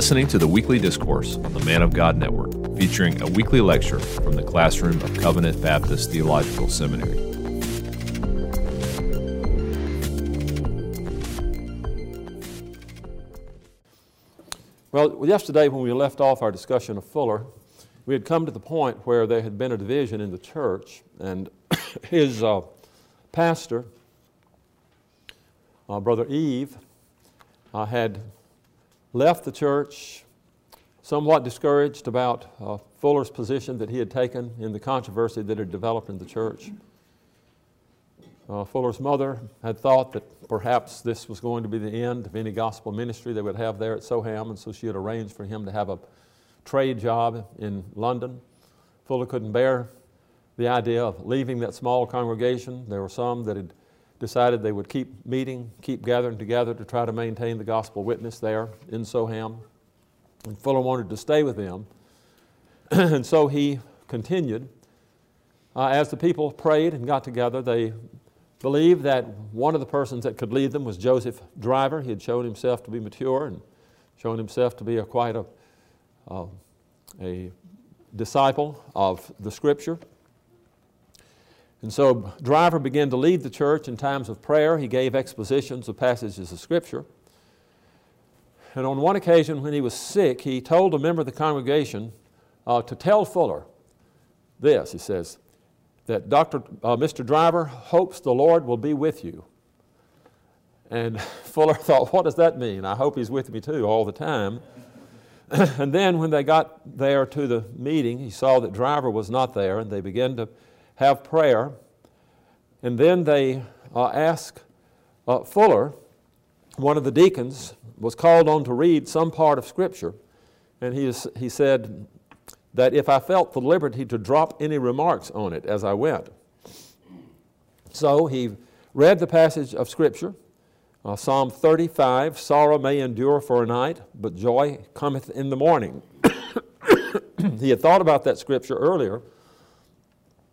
listening to the weekly discourse on the Man of God Network, featuring a weekly lecture from the classroom of Covenant Baptist Theological Seminary. Well, yesterday when we left off our discussion of Fuller, we had come to the point where there had been a division in the church, and his uh, pastor, uh, Brother Eve, uh, had left the church somewhat discouraged about uh, Fuller's position that he had taken in the controversy that had developed in the church. Uh, Fuller's mother had thought that perhaps this was going to be the end of any gospel ministry they would have there at Soham, and so she had arranged for him to have a trade job in London. Fuller couldn't bear the idea of leaving that small congregation. There were some that had decided they would keep meeting, keep gathering together to try to maintain the gospel witness there in Soham. And Fuller wanted to stay with them. and so he continued. Uh, as the people prayed and got together, they believed that one of the persons that could lead them was Joseph Driver. He had shown himself to be mature and shown himself to be a, quite a, uh, a disciple of the Scripture. And so Driver began to lead the church in times of prayer. He gave expositions of passages of Scripture. And on one occasion, when he was sick, he told a member of the congregation uh, to tell Fuller this. He says, that Dr. Uh, Mr. Driver hopes the Lord will be with you. And Fuller thought, what does that mean? I hope he's with me too all the time. and then when they got there to the meeting, he saw that Driver was not there, and they began to have prayer. And then they uh, asked uh, Fuller, one of the deacons, was called on to read some part of Scripture. And he, he said that if I felt the liberty to drop any remarks on it as I went. So he read the passage of Scripture, uh, Psalm 35 Sorrow may endure for a night, but joy cometh in the morning. he had thought about that Scripture earlier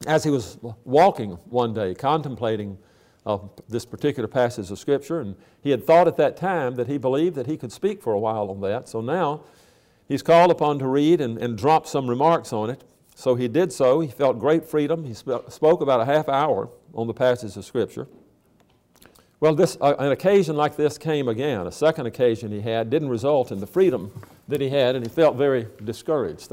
as he was walking one day, contemplating uh, this particular passage of Scripture, and he had thought at that time that he believed that he could speak for a while on that. So now he's called upon to read and, and drop some remarks on it. So he did so. He felt great freedom. He sp- spoke about a half hour on the passage of Scripture. Well, this, uh, an occasion like this came again. A second occasion he had didn't result in the freedom that he had, and he felt very discouraged.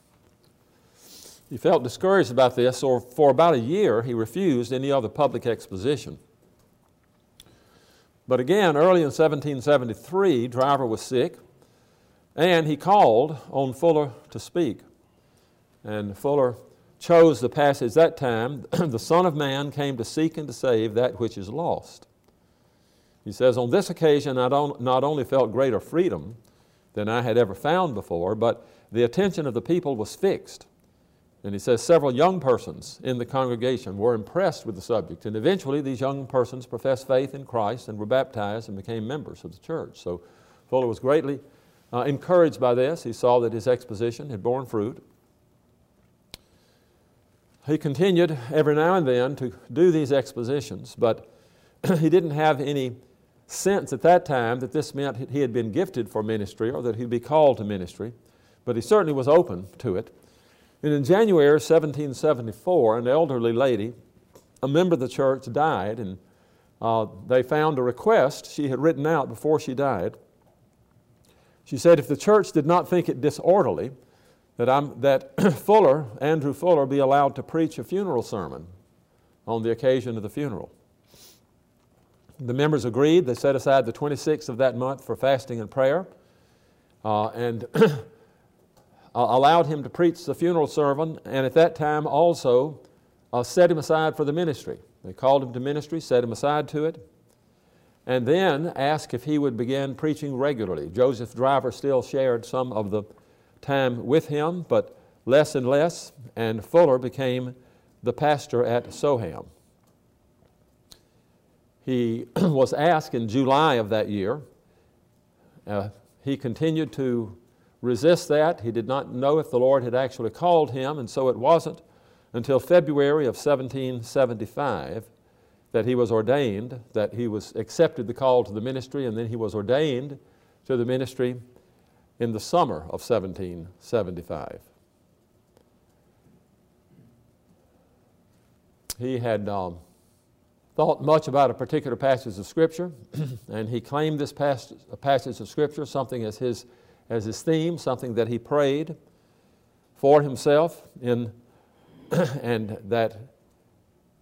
He felt discouraged about this, so for about a year he refused any other public exposition. But again, early in 1773, Driver was sick, and he called on Fuller to speak. And Fuller chose the passage that time the Son of Man came to seek and to save that which is lost. He says, On this occasion, I not only felt greater freedom than I had ever found before, but the attention of the people was fixed and he says several young persons in the congregation were impressed with the subject. And eventually, these young persons professed faith in Christ and were baptized and became members of the church. So Fuller was greatly uh, encouraged by this. He saw that his exposition had borne fruit. He continued every now and then to do these expositions, but he didn't have any sense at that time that this meant he had been gifted for ministry or that he'd be called to ministry, but he certainly was open to it. And in January 1774, an elderly lady, a member of the church, died, and uh, they found a request she had written out before she died. She said, if the church did not think it disorderly, that, I'm, that Fuller, Andrew Fuller, be allowed to preach a funeral sermon on the occasion of the funeral. The members agreed. They set aside the 26th of that month for fasting and prayer. Uh, and allowed him to preach the funeral sermon, and at that time also uh, set him aside for the ministry. They called him to ministry, set him aside to it, and then asked if he would begin preaching regularly. Joseph Driver still shared some of the time with him, but less and less, and Fuller became the pastor at Soham. He was asked in July of that year. Uh, he continued to resist that. He did not know if the Lord had actually called him, and so it wasn't until February of 1775 that he was ordained, that he was accepted the call to the ministry, and then he was ordained to the ministry in the summer of 1775. He had um, thought much about a particular passage of Scripture, and he claimed this passage, passage of Scripture something as his, as his theme, something that he prayed for himself in, and that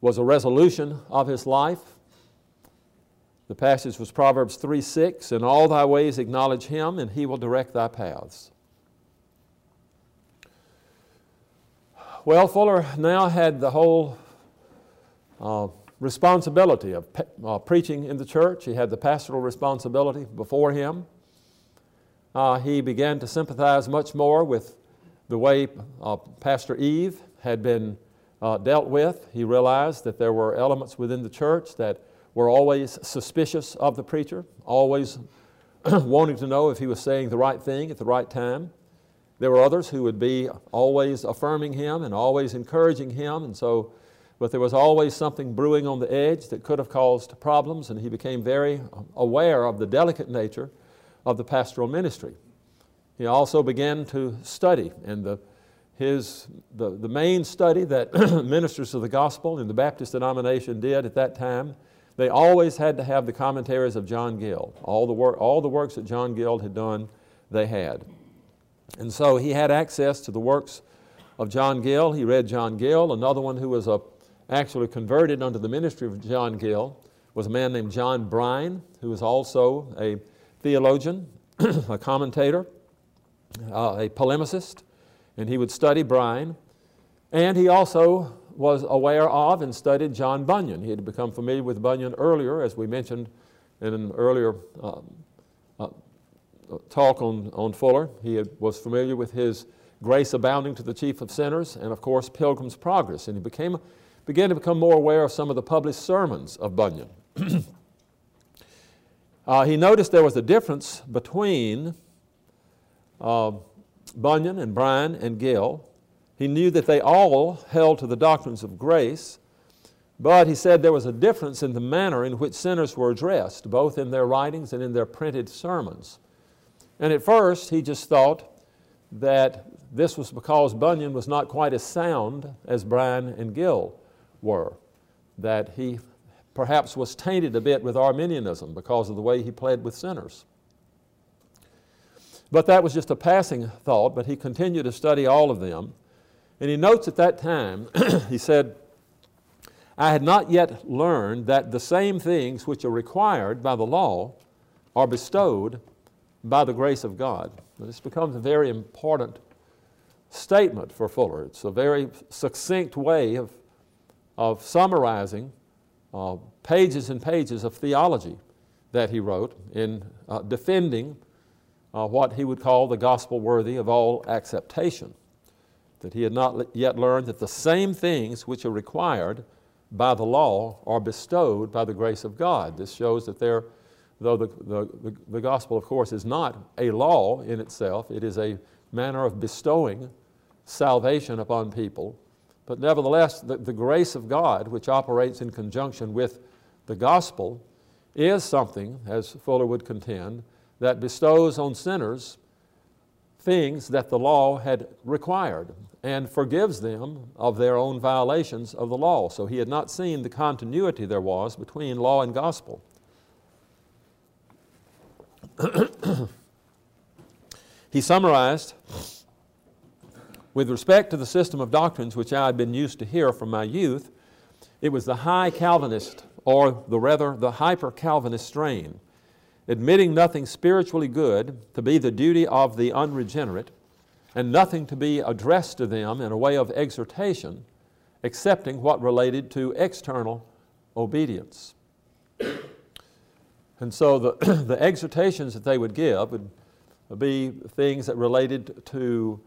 was a resolution of his life. The passage was Proverbs 3 6, In all thy ways acknowledge him, and he will direct thy paths. Well, Fuller now had the whole uh, responsibility of pe- uh, preaching in the church. He had the pastoral responsibility before him. Uh, he began to sympathize much more with the way uh, Pastor Eve had been uh, dealt with. He realized that there were elements within the church that were always suspicious of the preacher, always wanting to know if he was saying the right thing at the right time. There were others who would be always affirming him and always encouraging him, and so, but there was always something brewing on the edge that could have caused problems, and he became very aware of the delicate nature of the pastoral ministry. He also began to study, and the, his, the, the main study that ministers of the gospel in the Baptist denomination did at that time they always had to have the commentaries of John Gill. All the, work, all the works that John Gill had done, they had. And so he had access to the works of John Gill. He read John Gill. Another one who was a, actually converted under the ministry of John Gill was a man named John Brine, who was also a theologian, a commentator, uh, a polemicist, and he would study Brine. And he also was aware of and studied John Bunyan. He had become familiar with Bunyan earlier, as we mentioned in an earlier uh, uh, talk on, on Fuller. He had, was familiar with his Grace Abounding to the Chief of Sinners and, of course, Pilgrim's Progress. And he became, began to become more aware of some of the published sermons of Bunyan. uh, he noticed there was a difference between uh, Bunyan and Brine and Gill he knew that they all held to the doctrines of grace, but he said there was a difference in the manner in which sinners were addressed, both in their writings and in their printed sermons. And at first, he just thought that this was because Bunyan was not quite as sound as Brine and Gill were, that he perhaps was tainted a bit with Arminianism because of the way he pled with sinners. But that was just a passing thought, but he continued to study all of them. And he notes at that time, he said, I had not yet learned that the same things which are required by the law are bestowed by the grace of God. This becomes a very important statement for Fuller. It's a very succinct way of, of summarizing uh, pages and pages of theology that he wrote in uh, defending uh, what he would call the gospel worthy of all acceptation that he had not yet learned that the same things which are required by the law are bestowed by the grace of God. This shows that there, though the, the, the, the, gospel, of course, is not a law in itself, it is a manner of bestowing salvation upon people. But nevertheless, the, the grace of God, which operates in conjunction with the gospel, is something, as Fuller would contend, that bestows on sinners things that the law had required and forgives them of their own violations of the law. So he had not seen the continuity there was between law and gospel. he summarized with respect to the system of doctrines which I had been used to hear from my youth, it was the high Calvinist, or the rather the hyper Calvinist strain admitting nothing spiritually good to be the duty of the unregenerate, and nothing to be addressed to them in a way of exhortation, excepting what related to external obedience. And so the, the exhortations that they would give would be things that related to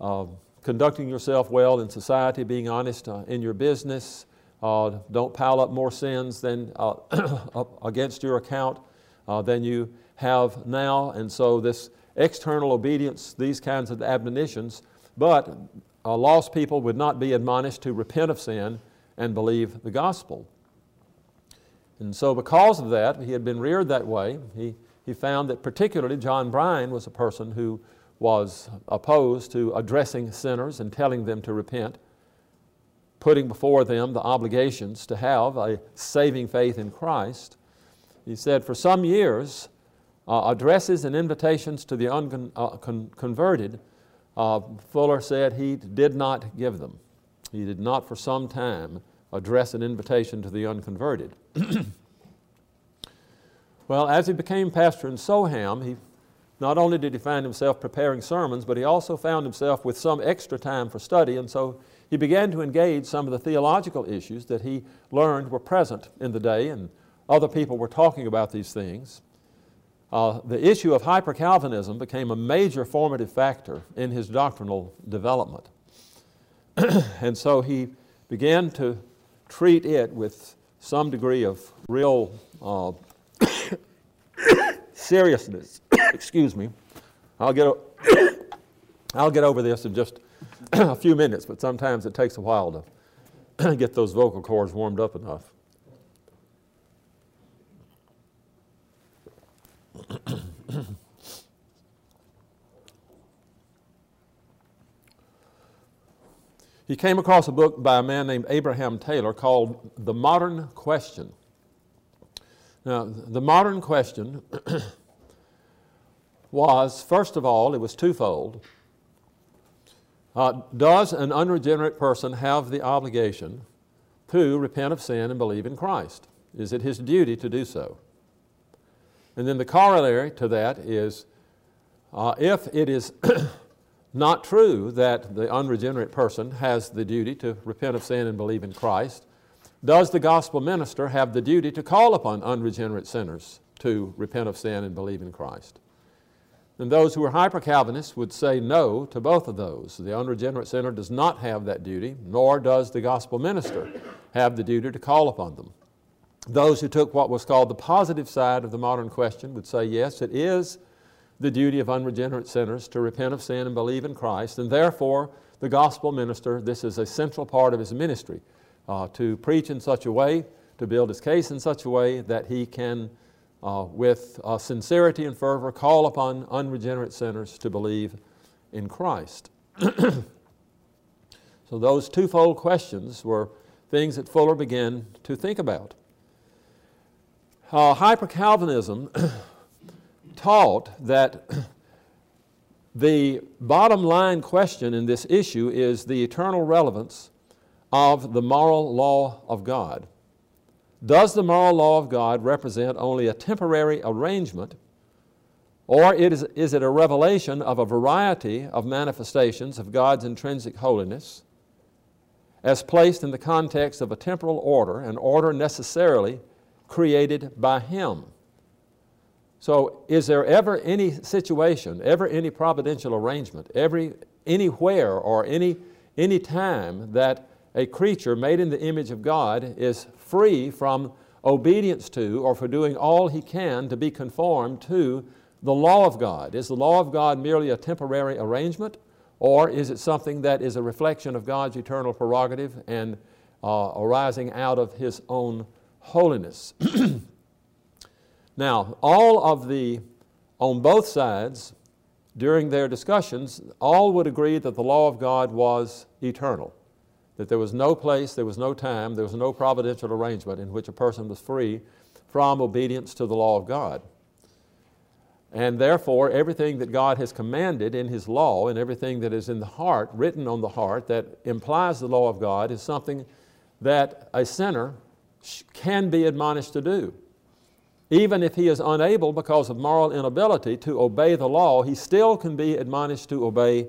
uh, conducting yourself well in society, being honest uh, in your business, uh, don't pile up more sins than uh, against your account, uh, than you have now. And so, this external obedience, these kinds of admonitions, but uh, lost people would not be admonished to repent of sin and believe the gospel. And so, because of that, he had been reared that way. He, he found that particularly John Brine was a person who was opposed to addressing sinners and telling them to repent, putting before them the obligations to have a saving faith in Christ. He said, for some years, uh, addresses and invitations to the unconverted, uh, uh, Fuller said he did not give them. He did not for some time address an invitation to the unconverted. well, as he became pastor in Soham, he not only did he find himself preparing sermons, but he also found himself with some extra time for study, and so he began to engage some of the theological issues that he learned were present in the day, and other people were talking about these things. Uh, the issue of hyper Calvinism became a major formative factor in his doctrinal development. and so he began to treat it with some degree of real uh, seriousness. Excuse me. I'll get, I'll get over this in just a few minutes, but sometimes it takes a while to get those vocal cords warmed up enough. he came across a book by a man named Abraham Taylor called The Modern Question. Now, the modern question was, first of all, it was twofold. Uh, does an unregenerate person have the obligation to repent of sin and believe in Christ? Is it his duty to do so? And then the corollary to that is uh, if it is not true that the unregenerate person has the duty to repent of sin and believe in Christ, does the gospel minister have the duty to call upon unregenerate sinners to repent of sin and believe in Christ? And those who are hyper Calvinists would say no to both of those. The unregenerate sinner does not have that duty, nor does the gospel minister have the duty to call upon them. Those who took what was called the positive side of the modern question would say, yes, it is the duty of unregenerate sinners to repent of sin and believe in Christ, and therefore the gospel minister, this is a central part of his ministry, uh, to preach in such a way, to build his case in such a way that he can, uh, with uh, sincerity and fervor, call upon unregenerate sinners to believe in Christ. so those twofold questions were things that Fuller began to think about. Uh, Hyper Calvinism taught that the bottom line question in this issue is the eternal relevance of the moral law of God. Does the moral law of God represent only a temporary arrangement, or is it a revelation of a variety of manifestations of God's intrinsic holiness as placed in the context of a temporal order, an order necessarily created by Him. So, is there ever any situation, ever any providential arrangement, every, anywhere or any, any time that a creature made in the image of God is free from obedience to or for doing all he can to be conformed to the law of God? Is the law of God merely a temporary arrangement, or is it something that is a reflection of God's eternal prerogative and uh, arising out of His own holiness. now, all of the, on both sides, during their discussions, all would agree that the law of God was eternal, that there was no place, there was no time, there was no providential arrangement in which a person was free from obedience to the law of God. And therefore, everything that God has commanded in His law and everything that is in the heart, written on the heart, that implies the law of God, is something that a sinner can be admonished to do. Even if he is unable because of moral inability to obey the law, he still can be admonished to obey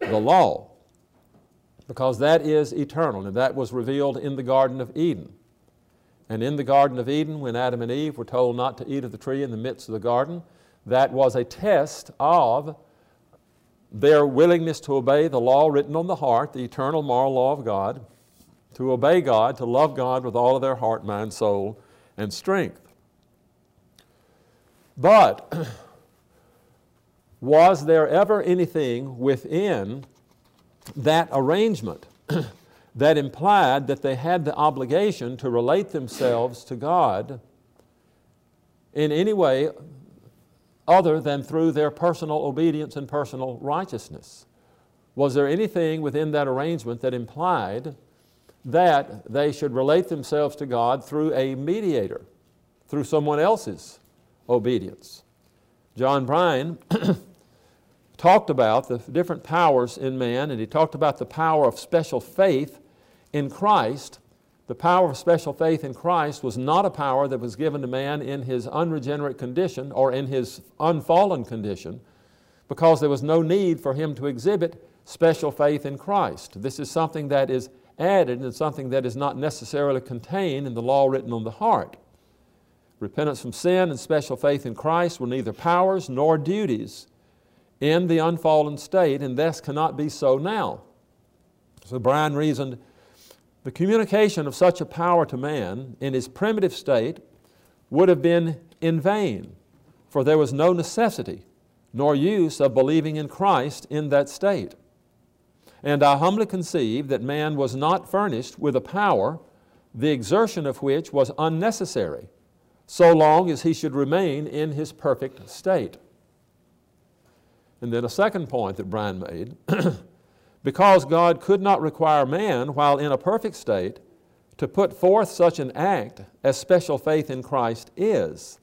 the law because that is eternal and that was revealed in the Garden of Eden. And in the Garden of Eden, when Adam and Eve were told not to eat of the tree in the midst of the garden, that was a test of their willingness to obey the law written on the heart, the eternal moral law of God, to obey God, to love God with all of their heart, mind, soul, and strength. But was there ever anything within that arrangement that implied that they had the obligation to relate themselves to God in any way other than through their personal obedience and personal righteousness? Was there anything within that arrangement that implied that they should relate themselves to God through a mediator, through someone else's obedience? John Brine talked about the different powers in man, and he talked about the power of special faith in Christ. The power of special faith in Christ was not a power that was given to man in his unregenerate condition or in his unfallen condition, because there was no need for him to exhibit special faith in Christ. This is something that is added and something that is not necessarily contained in the law written on the heart. Repentance from sin and special faith in Christ were neither powers nor duties in the unfallen state, and thus cannot be so now. So Brine reasoned the communication of such a power to man in his primitive state would have been in vain, for there was no necessity nor use of believing in Christ in that state. And I humbly conceive that man was not furnished with a power, the exertion of which was unnecessary, so long as he should remain in his perfect state. And then a second point that Brine made because God could not require man, while in a perfect state, to put forth such an act as special faith in Christ is.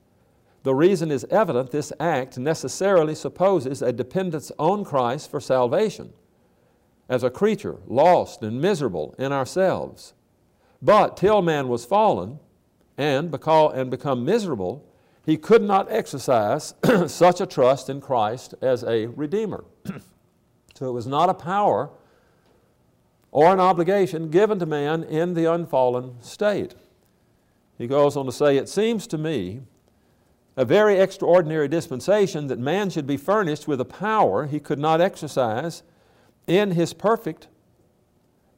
The reason is evident this act necessarily supposes a dependence on Christ for salvation as a creature, lost and miserable in ourselves. But till man was fallen and become miserable, he could not exercise such a trust in Christ as a Redeemer. so it was not a power or an obligation given to man in the unfallen state. He goes on to say, It seems to me a very extraordinary dispensation that man should be furnished with a power he could not exercise in his perfect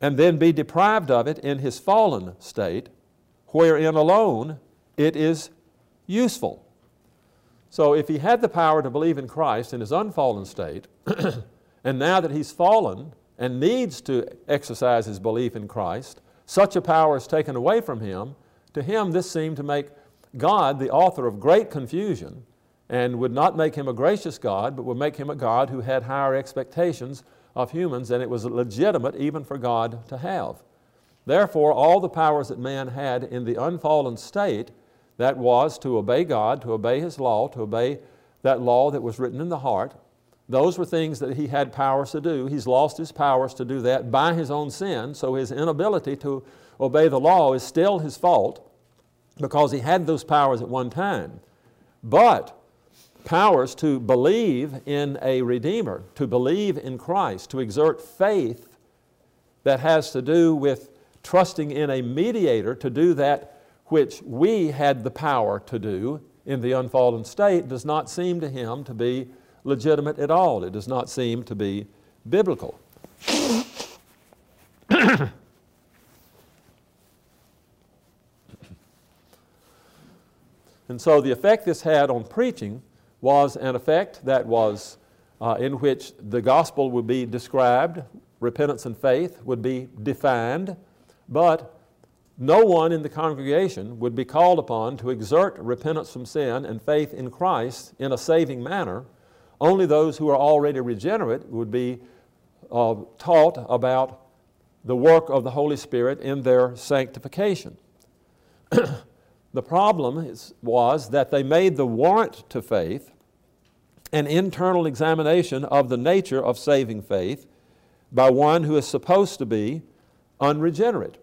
and then be deprived of it in his fallen state, wherein alone it is useful. So if he had the power to believe in Christ in his unfallen state, and now that he's fallen and needs to exercise his belief in Christ, such a power is taken away from him. To him, this seemed to make God the author of great confusion and would not make him a gracious God, but would make him a God who had higher expectations of humans than it was legitimate even for God to have. Therefore, all the powers that man had in the unfallen state, that was to obey God, to obey His law, to obey that law that was written in the heart, those were things that he had powers to do. He's lost his powers to do that by his own sin, so his inability to obey the law is still his fault because he had those powers at one time. But powers to believe in a Redeemer, to believe in Christ, to exert faith that has to do with trusting in a mediator to do that which we had the power to do in the unfallen state, does not seem to him to be legitimate at all. It does not seem to be biblical. and so the effect this had on preaching was an effect that was uh, in which the gospel would be described, repentance and faith would be defined, but no one in the congregation would be called upon to exert repentance from sin and faith in Christ in a saving manner. Only those who are already regenerate would be uh, taught about the work of the Holy Spirit in their sanctification. the problem is, was that they made the warrant to faith an internal examination of the nature of saving faith by one who is supposed to be unregenerate.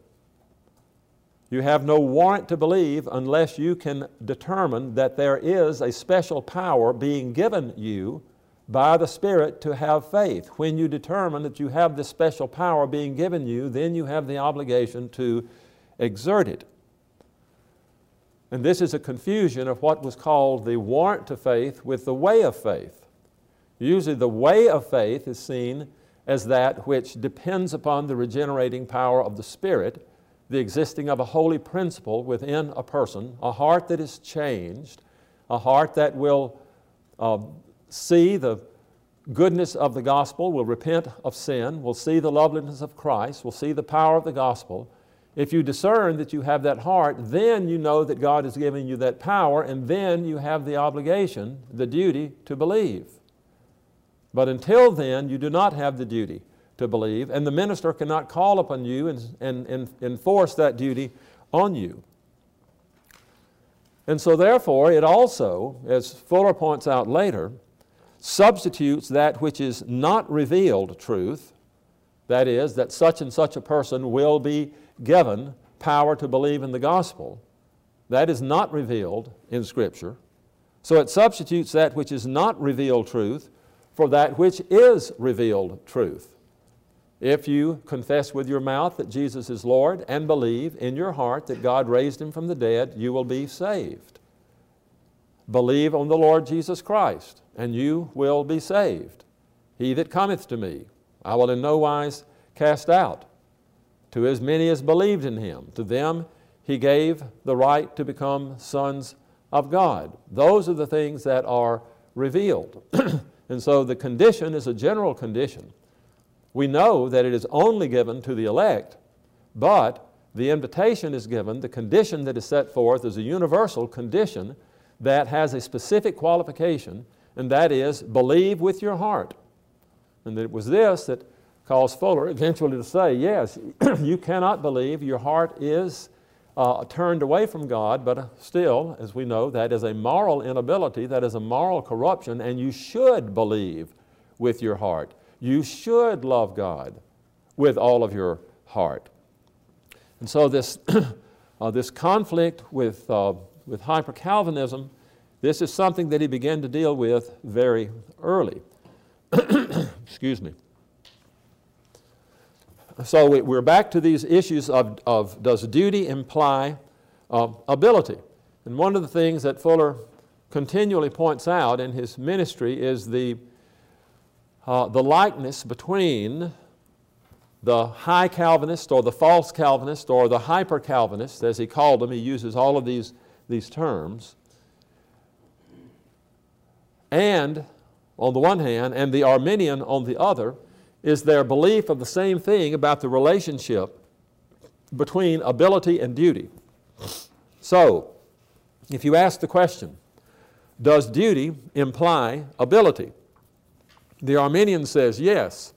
You have no warrant to believe unless you can determine that there is a special power being given you by the Spirit to have faith. When you determine that you have this special power being given you, then you have the obligation to exert it. And this is a confusion of what was called the warrant to faith with the way of faith. Usually, the way of faith is seen as that which depends upon the regenerating power of the Spirit, the existing of a holy principle within a person, a heart that is changed, a heart that will uh, see the goodness of the gospel, will repent of sin, will see the loveliness of Christ, will see the power of the gospel, If you discern that you have that heart, then you know that God is giving you that power, and then you have the obligation, the duty to believe. But until then, you do not have the duty to believe, and the minister cannot call upon you and, and, and enforce that duty on you. And so, therefore, it also, as Fuller points out later, substitutes that which is not revealed truth, that is, that such and such a person will be given power to believe in the gospel. That is not revealed in Scripture. So it substitutes that which is not revealed truth for that which is revealed truth. If you confess with your mouth that Jesus is Lord and believe in your heart that God raised him from the dead, you will be saved. Believe on the Lord Jesus Christ, and you will be saved. He that cometh to me, I will in no wise cast out. To as many as believed in him, to them he gave the right to become sons of God. Those are the things that are revealed. and so the condition is a general condition. We know that it is only given to the elect, but the invitation is given, the condition that is set forth is a universal condition that has a specific qualification, and that is believe with your heart. And it was this that caused Fuller eventually to say, yes, you cannot believe, your heart is uh, turned away from God, but still, as we know, that is a moral inability, that is a moral corruption, and you should believe with your heart. You should love God with all of your heart. And so, this, uh, this conflict with, uh, with hyper Calvinism, this is something that he began to deal with very early. Excuse me. So we, are back to these issues of, of does duty imply uh, ability? And one of the things that Fuller continually points out in his ministry is the, uh, the likeness between the high Calvinist or the false Calvinist or the hyper Calvinist, as he called them. He uses all of these, these terms. And on the one hand, and the Arminian on the other is their belief of the same thing about the relationship between ability and duty. So, if you ask the question, does duty imply ability? The Arminian says yes.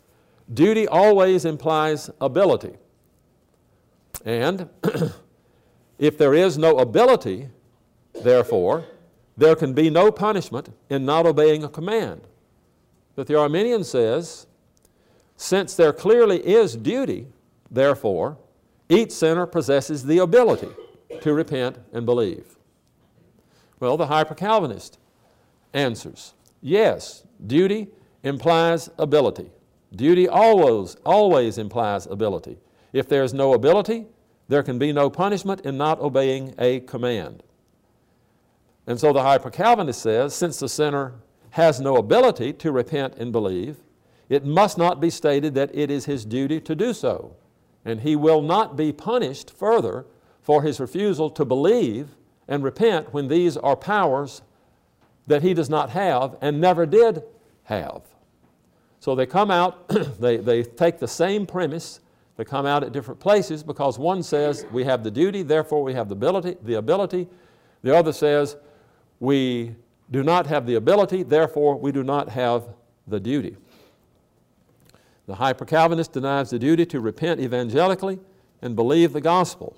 Duty always implies ability. And if there is no ability, therefore, there can be no punishment in not obeying a command. But the Arminian says since there clearly is duty, therefore, each sinner possesses the ability to repent and believe. Well, the hyper Calvinist answers yes, duty implies ability. Duty always, always implies ability. If there is no ability, there can be no punishment in not obeying a command. And so the hyper Calvinist says since the sinner has no ability to repent and believe, it must not be stated that it is his duty to do so, and he will not be punished further for his refusal to believe and repent when these are powers that he does not have and never did have. So they come out, they, they take the same premise, they come out at different places because one says we have the duty, therefore we have the ability, the ability. The other says we do not have the ability, therefore we do not have the duty. The hyper Calvinist denies the duty to repent evangelically and believe the gospel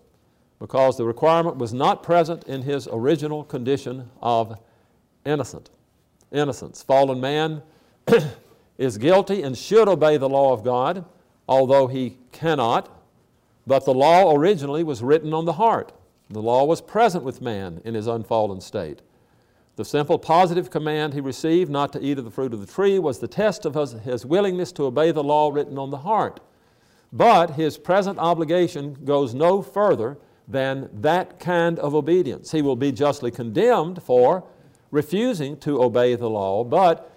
because the requirement was not present in his original condition of innocent. Innocence. Fallen man is guilty and should obey the law of God, although he cannot. But the law originally was written on the heart. The law was present with man in his unfallen state. The simple positive command he received not to eat of the fruit of the tree was the test of his, his, willingness to obey the law written on the heart. But his present obligation goes no further than that kind of obedience. He will be justly condemned for refusing to obey the law, but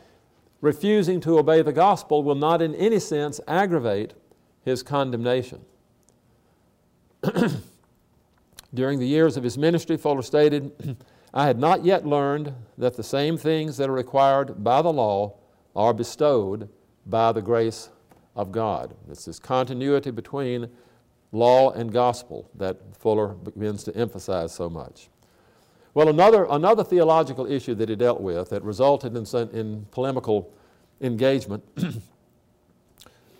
refusing to obey the gospel will not in any sense aggravate his condemnation. During the years of his ministry, Fuller stated, I had not yet learned that the same things that are required by the law are bestowed by the grace of God. It's this continuity between law and gospel that Fuller begins to emphasize so much. Well, another, another theological issue that he dealt with that resulted in, in polemical engagement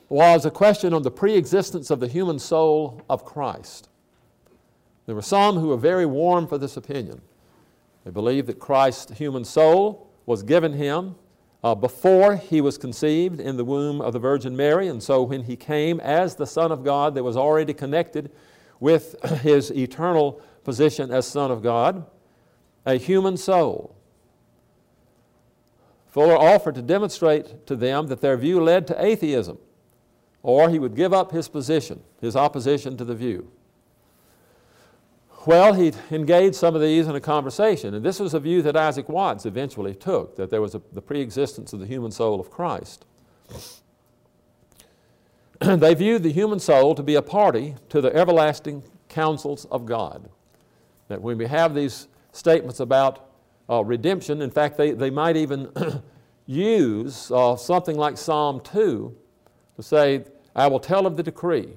was a question on the pre-existence of the human soul of Christ. There were some who were very warm for this opinion. They believed that Christ's human soul was given him uh, before he was conceived in the womb of the Virgin Mary, and so when he came as the Son of God, that was already connected with his eternal position as Son of God, a human soul. Fuller offered to demonstrate to them that their view led to atheism, or he would give up his position, his opposition to the view. Well, he engaged some of these in a conversation, and this was a view that Isaac Watts eventually took that there was a, the pre existence of the human soul of Christ. they viewed the human soul to be a party to the everlasting counsels of God. That when we have these statements about uh, redemption, in fact, they, they might even use uh, something like Psalm 2 to say, I will tell of the decree.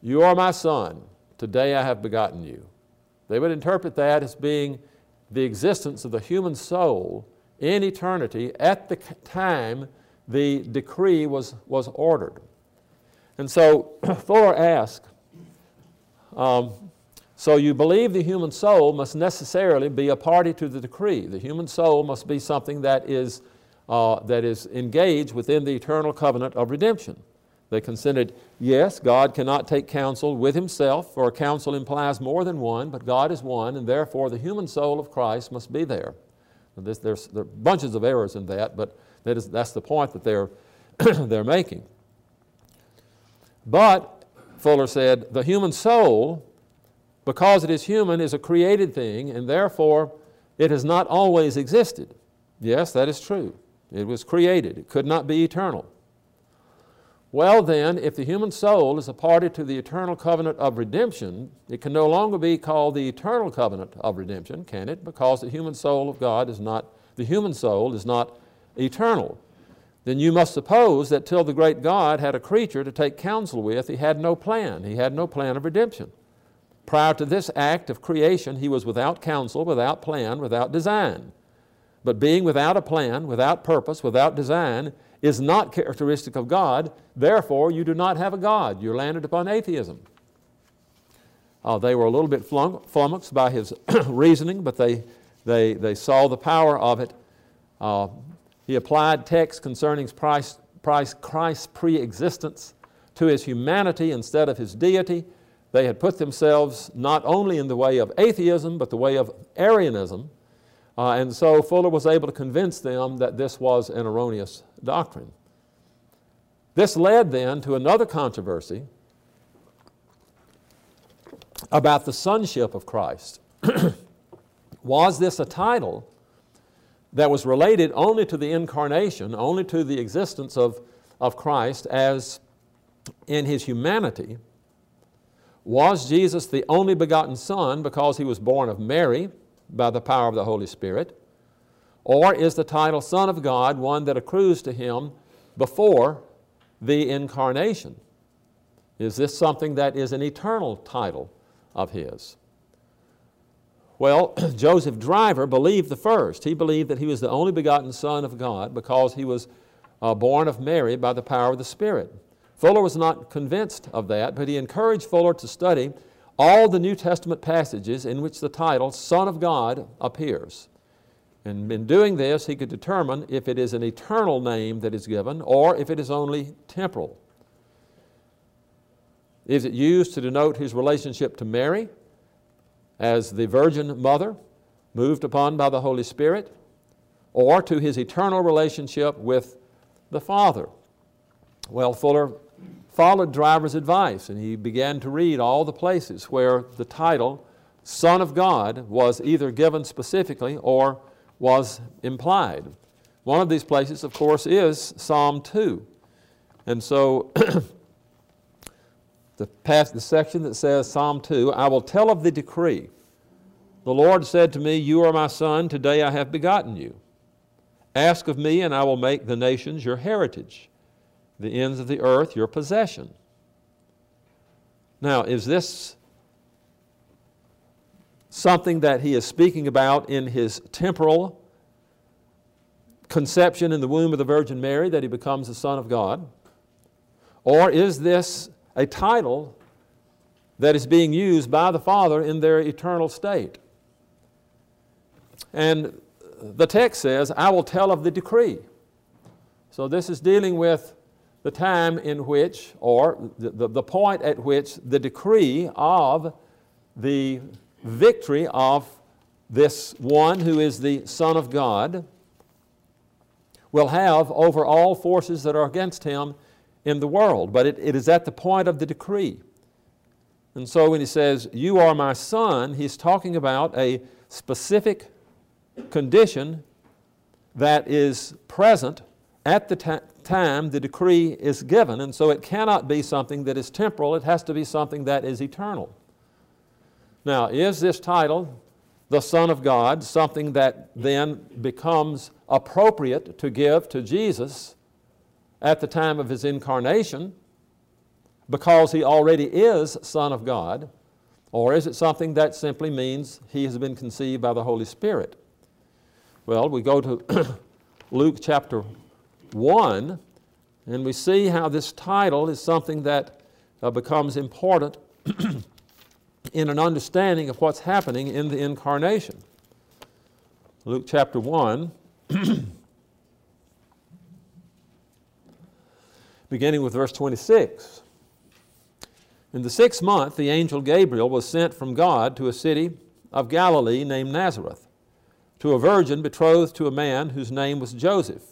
You are my son. Today I have begotten you. They would interpret that as being the existence of the human soul in eternity at the time the decree was, was ordered. And so Fuller asked, um, so you believe the human soul must necessarily be a party to the decree. The human soul must be something that is, uh, that is engaged within the eternal covenant of redemption. They consented, yes, God cannot take counsel with himself, for counsel implies more than one, but God is one, and therefore the human soul of Christ must be there. This, there's, there are bunches of errors in that, but that is, that's the point that they're, they're making. But, Fuller said, the human soul, because it is human, is a created thing, and therefore it has not always existed. Yes, that is true. It was created, it could not be eternal. Well, then, if the human soul is a party to the eternal covenant of redemption, it can no longer be called the eternal covenant of redemption, can it? Because the human soul of God is not, the human soul is not eternal. Then you must suppose that till the great God had a creature to take counsel with, he had no plan. He had no plan of redemption. Prior to this act of creation, he was without counsel, without plan, without design. But being without a plan, without purpose, without design, is not characteristic of God, therefore you do not have a God. You're landed upon atheism. Uh, they were a little bit flummoxed by his reasoning, but they, they, they saw the power of it. Uh, he applied texts concerning Christ, Christ's pre existence to his humanity instead of his deity. They had put themselves not only in the way of atheism, but the way of Arianism. Uh, and so Fuller was able to convince them that this was an erroneous doctrine. This led then to another controversy about the sonship of Christ. was this a title that was related only to the incarnation, only to the existence of, of Christ as in his humanity? Was Jesus the only begotten Son because he was born of Mary by the power of the Holy Spirit? Or is the title Son of God one that accrues to him before the incarnation? Is this something that is an eternal title of his? Well, Joseph Driver believed the first. He believed that he was the only begotten Son of God because he was uh, born of Mary by the power of the Spirit. Fuller was not convinced of that, but he encouraged Fuller to study all the New Testament passages in which the title Son of God appears. And in doing this, he could determine if it is an eternal name that is given or if it is only temporal. Is it used to denote his relationship to Mary as the Virgin Mother, moved upon by the Holy Spirit, or to his eternal relationship with the Father? Well, Fuller followed Driver's advice and he began to read all the places where the title Son of God was either given specifically or was implied. One of these places, of course, is Psalm 2. And so the, past, the section that says Psalm 2 I will tell of the decree. The Lord said to me, You are my son, today I have begotten you. Ask of me, and I will make the nations your heritage, the ends of the earth your possession. Now, is this something that he is speaking about in his temporal conception in the womb of the Virgin Mary that he becomes the Son of God? Or is this a title that is being used by the Father in their eternal state? And the text says, I will tell of the decree. So this is dealing with the time in which, or the, the point at which, the decree of the victory of this one who is the Son of God will have over all forces that are against him in the world. But it, it is at the point of the decree. And so when he says, You are my son, he's talking about a specific condition that is present at the time the decree is given. And so it cannot be something that is temporal, it has to be something that is eternal. Now, is this title, the Son of God, something that then becomes appropriate to give to Jesus at the time of his incarnation because he already is Son of God? Or is it something that simply means he has been conceived by the Holy Spirit? Well, we go to Luke chapter 1, and we see how this title is something that uh, becomes important in an understanding of what's happening in the incarnation. Luke chapter 1, beginning with verse 26. In the sixth month, the angel Gabriel was sent from God to a city of Galilee named Nazareth, to a virgin betrothed to a man whose name was Joseph,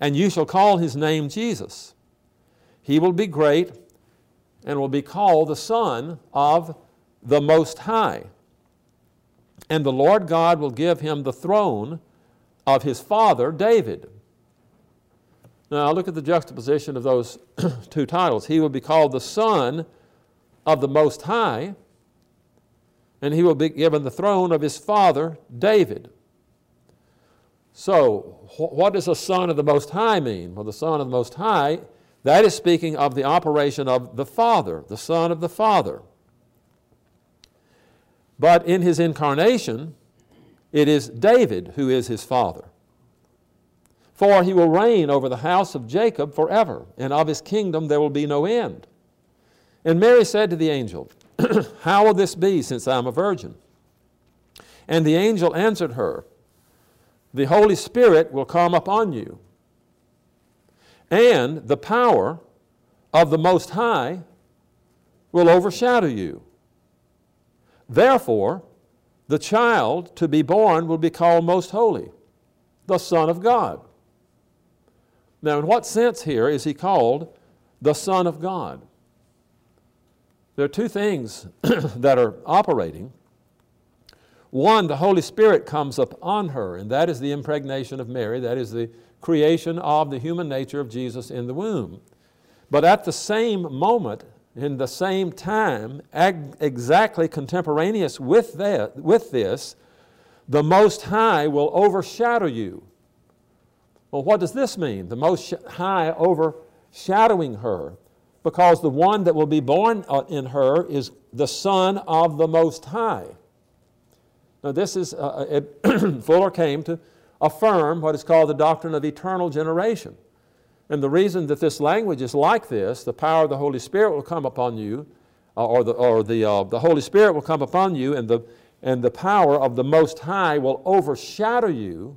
and you shall call his name Jesus. He will be great and will be called the Son of the Most High. And the Lord God will give him the throne of his father David. Now look at the juxtaposition of those two titles. He will be called the Son of the Most High, and he will be given the throne of his father David. So, what does a Son of the Most High mean? Well, the Son of the Most High that is speaking of the operation of the Father, the Son of the Father. But in his incarnation, it is David who is his father. For he will reign over the house of Jacob forever, and of his kingdom there will be no end. And Mary said to the angel, How will this be, since I am a virgin? And the angel answered her, The Holy Spirit will come upon you and the power of the Most High will overshadow you. Therefore, the child to be born will be called Most Holy, the Son of God. Now, in what sense here is he called the Son of God? There are two things that are operating. One, the Holy Spirit comes up on her, and that is the impregnation of Mary, that is the creation of the human nature of Jesus in the womb. But at the same moment, in the same time, exactly contemporaneous with, that, with this, the Most High will overshadow you. Well, what does this mean? The Most High overshadowing her, because the one that will be born uh, in her is the Son of the Most High. Now, this is, uh, uh it, Fuller came to affirm what is called the doctrine of eternal generation. And the reason that this language is like this, the power of the Holy Spirit will come upon you, uh, or, the, or the, uh, the Holy Spirit will come upon you, and the, and the power of the Most High will overshadow you.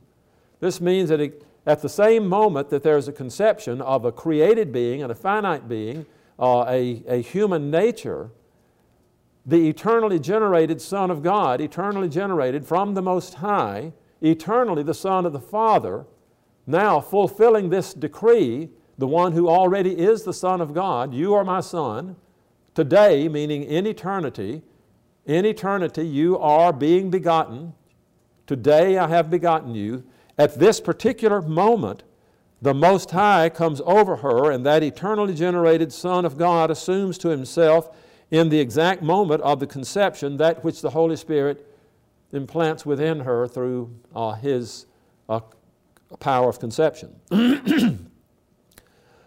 This means that it, at the same moment that there is a conception of a created being and a finite being, uh, a, a human nature, the eternally generated Son of God, eternally generated from the Most High, eternally the Son of the Father, now fulfilling this decree, the one who already is the Son of God, you are my Son, Today, meaning in eternity, in eternity you are being begotten. Today I have begotten you. At this particular moment, the Most High comes over her, and that eternally generated Son of God assumes to himself in the exact moment of the conception that which the Holy Spirit implants within her through uh, his uh, power of conception.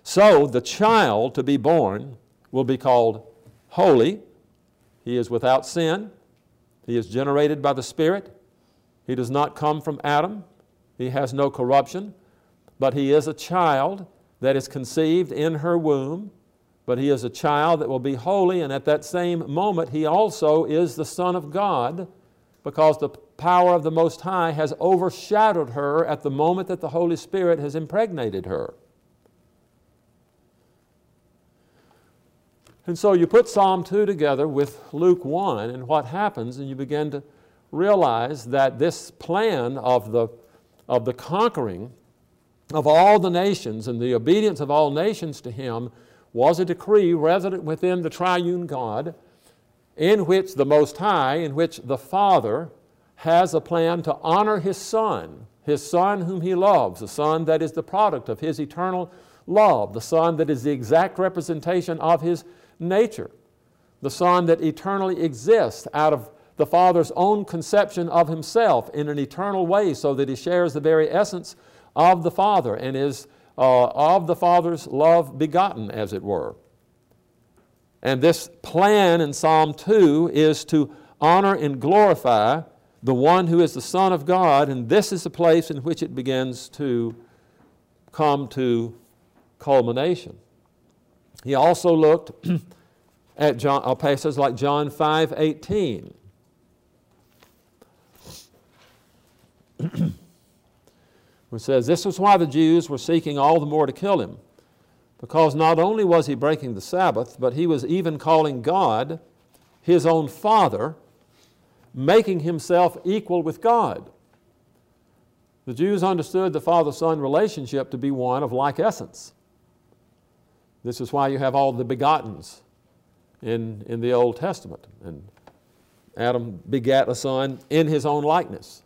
so the child to be born will be called holy. He is without sin. He is generated by the Spirit. He does not come from Adam. He has no corruption. But he is a child that is conceived in her womb. But he is a child that will be holy, and at that same moment, he also is the Son of God because the power of the Most High has overshadowed her at the moment that the Holy Spirit has impregnated her. And so you put Psalm 2 together with Luke 1, and what happens, and you begin to realize that this plan of the, of the conquering of all the nations and the obedience of all nations to him was a decree resident within the triune God, in which the Most High, in which the Father has a plan to honor His Son, His Son whom He loves, the Son that is the product of His eternal love, the Son that is the exact representation of His nature, the Son that eternally exists out of the Father's own conception of Himself in an eternal way, so that He shares the very essence of the Father and is uh, of the Father's love begotten, as it were. And this plan in Psalm 2 is to honor and glorify the one who is the Son of God, and this is the place in which it begins to come to culmination. He also looked at John, uh, passages like John 5 18. which says, This was why the Jews were seeking all the more to kill him, because not only was he breaking the Sabbath, but he was even calling God his own Father, making himself equal with God. The Jews understood the father son relationship to be one of like essence. This is why you have all the begottens in, in the Old Testament. And Adam begat a son in his own likeness.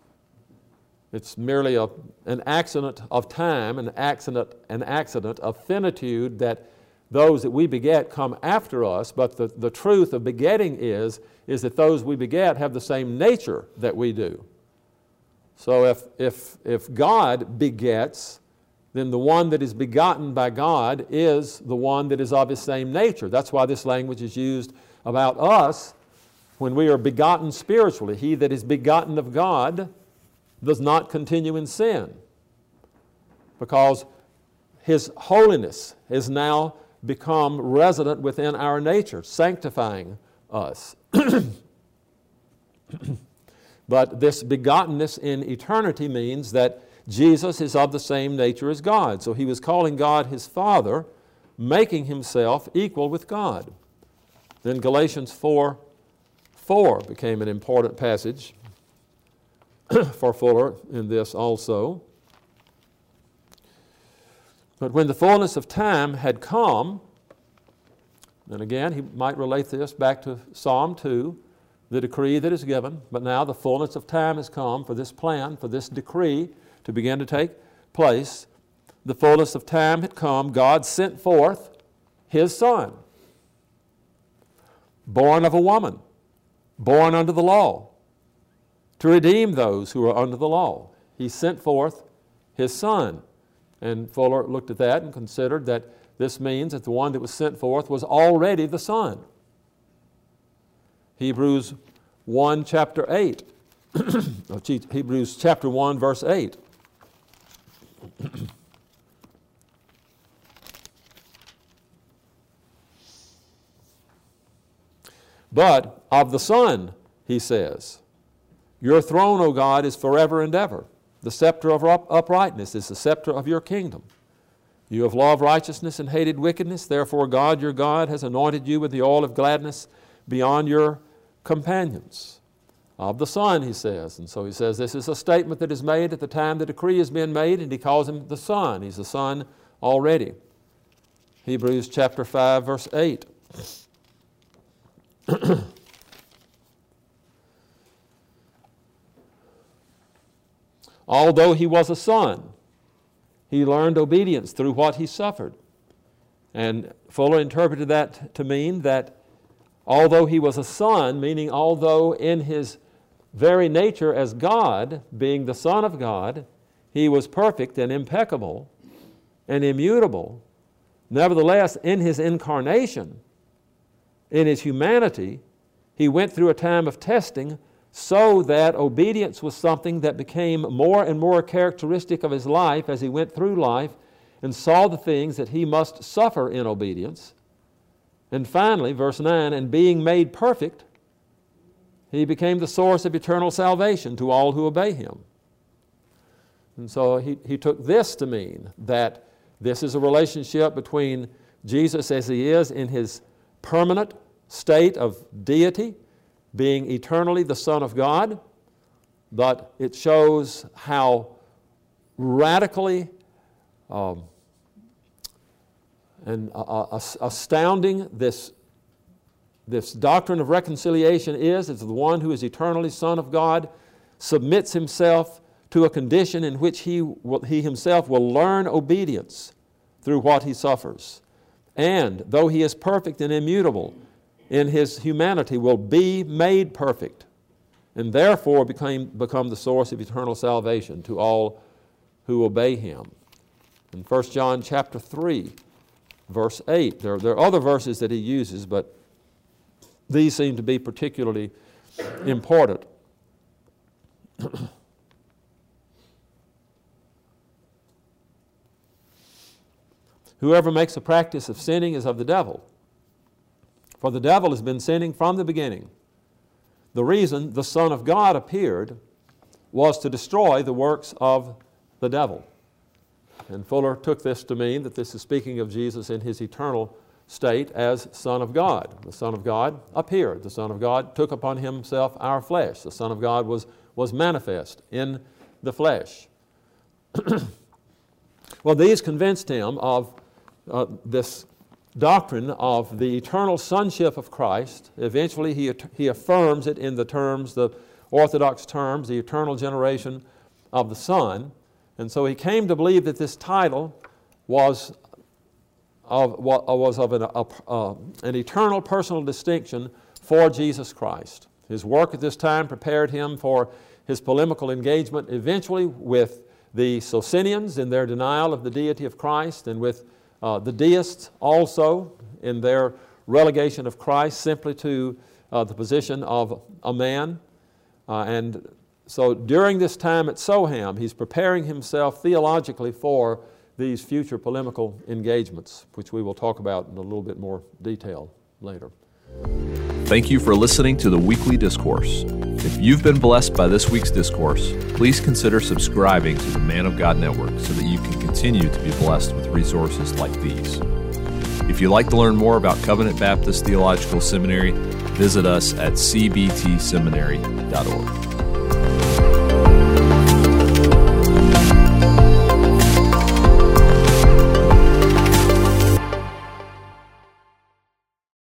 It's merely a, an accident of time, an accident, an accident of finitude that those that we beget come after us, but the, the truth of begetting is, is that those we beget have the same nature that we do. So if, if, if God begets, then the one that is begotten by God is the one that is of his same nature. That's why this language is used about us when we are begotten spiritually. He that is begotten of God does not continue in sin because his holiness has now become resident within our nature, sanctifying us. but this begottenness in eternity means that Jesus is of the same nature as God. So he was calling God his Father, making himself equal with God. Then Galatians 4 4 became an important passage for Fuller in this also. But when the fullness of time had come, and again, he might relate this back to Psalm 2, the decree that is given, but now the fullness of time has come for this plan, for this decree to begin to take place. The fullness of time had come. God sent forth His Son, born of a woman, born under the law, to redeem those who are under the law. He sent forth His Son. And Fuller looked at that and considered that this means that the one that was sent forth was already the Son. Hebrews 1, chapter 8. Hebrews chapter 1, verse 8. but of the Son, he says, Your throne, O God, is forever and ever. The scepter of uprightness is the scepter of your kingdom. You have loved righteousness and hated wickedness. Therefore, God, your God, has anointed you with the oil of gladness beyond your companions. Of the Son, he says. And so he says this is a statement that is made at the time the decree has been made, and he calls him the Son. He's the Son already. Hebrews chapter 5, verse 8. Although he was a son, he learned obedience through what he suffered. And Fuller interpreted that to mean that although he was a son, meaning although in his very nature as God, being the Son of God, he was perfect and impeccable and immutable, nevertheless, in his incarnation, in his humanity, he went through a time of testing so that obedience was something that became more and more characteristic of his life as he went through life and saw the things that he must suffer in obedience. And finally, verse 9, and being made perfect, he became the source of eternal salvation to all who obey him. And so he, he took this to mean that this is a relationship between Jesus as he is in his permanent state of deity being eternally the Son of God, but it shows how radically um, and uh, uh astounding this, this doctrine of reconciliation is. It's the one who is eternally Son of God submits himself to a condition in which he, will, he himself will learn obedience through what he suffers. And though he is perfect and immutable, in his humanity will be made perfect and therefore became, become the source of eternal salvation to all who obey him. In 1 John chapter 3, verse 8, there, there are other verses that he uses, but these seem to be particularly important. Whoever makes a practice of sinning is of the devil for the devil has been sinning from the beginning. The reason the Son of God appeared was to destroy the works of the devil. And Fuller took this to mean that this is speaking of Jesus in his eternal state as Son of God. The Son of God appeared. The Son of God took upon himself our flesh. The Son of God was, was manifest in the flesh. well, these convinced him of uh, this doctrine of the eternal sonship of Christ. Eventually, he, he affirms it in the terms, the Orthodox terms, the eternal generation of the Son. And so he came to believe that this title was of, was of an, uh, an eternal personal distinction for Jesus Christ. His work at this time prepared him for his polemical engagement eventually with the Socinians in their denial of the deity of Christ and with uh, the deists also, in their relegation of Christ simply to uh, the position of a man. Uh, and so during this time at Soham, he's preparing himself theologically for these future polemical engagements, which we will talk about in a little bit more detail later. Thank you for listening to the weekly discourse. If you've been blessed by this week's discourse, please consider subscribing to the Man of God Network so that you can continue to be blessed with resources like these. If you'd like to learn more about Covenant Baptist Theological Seminary, visit us at cbtseminary.org.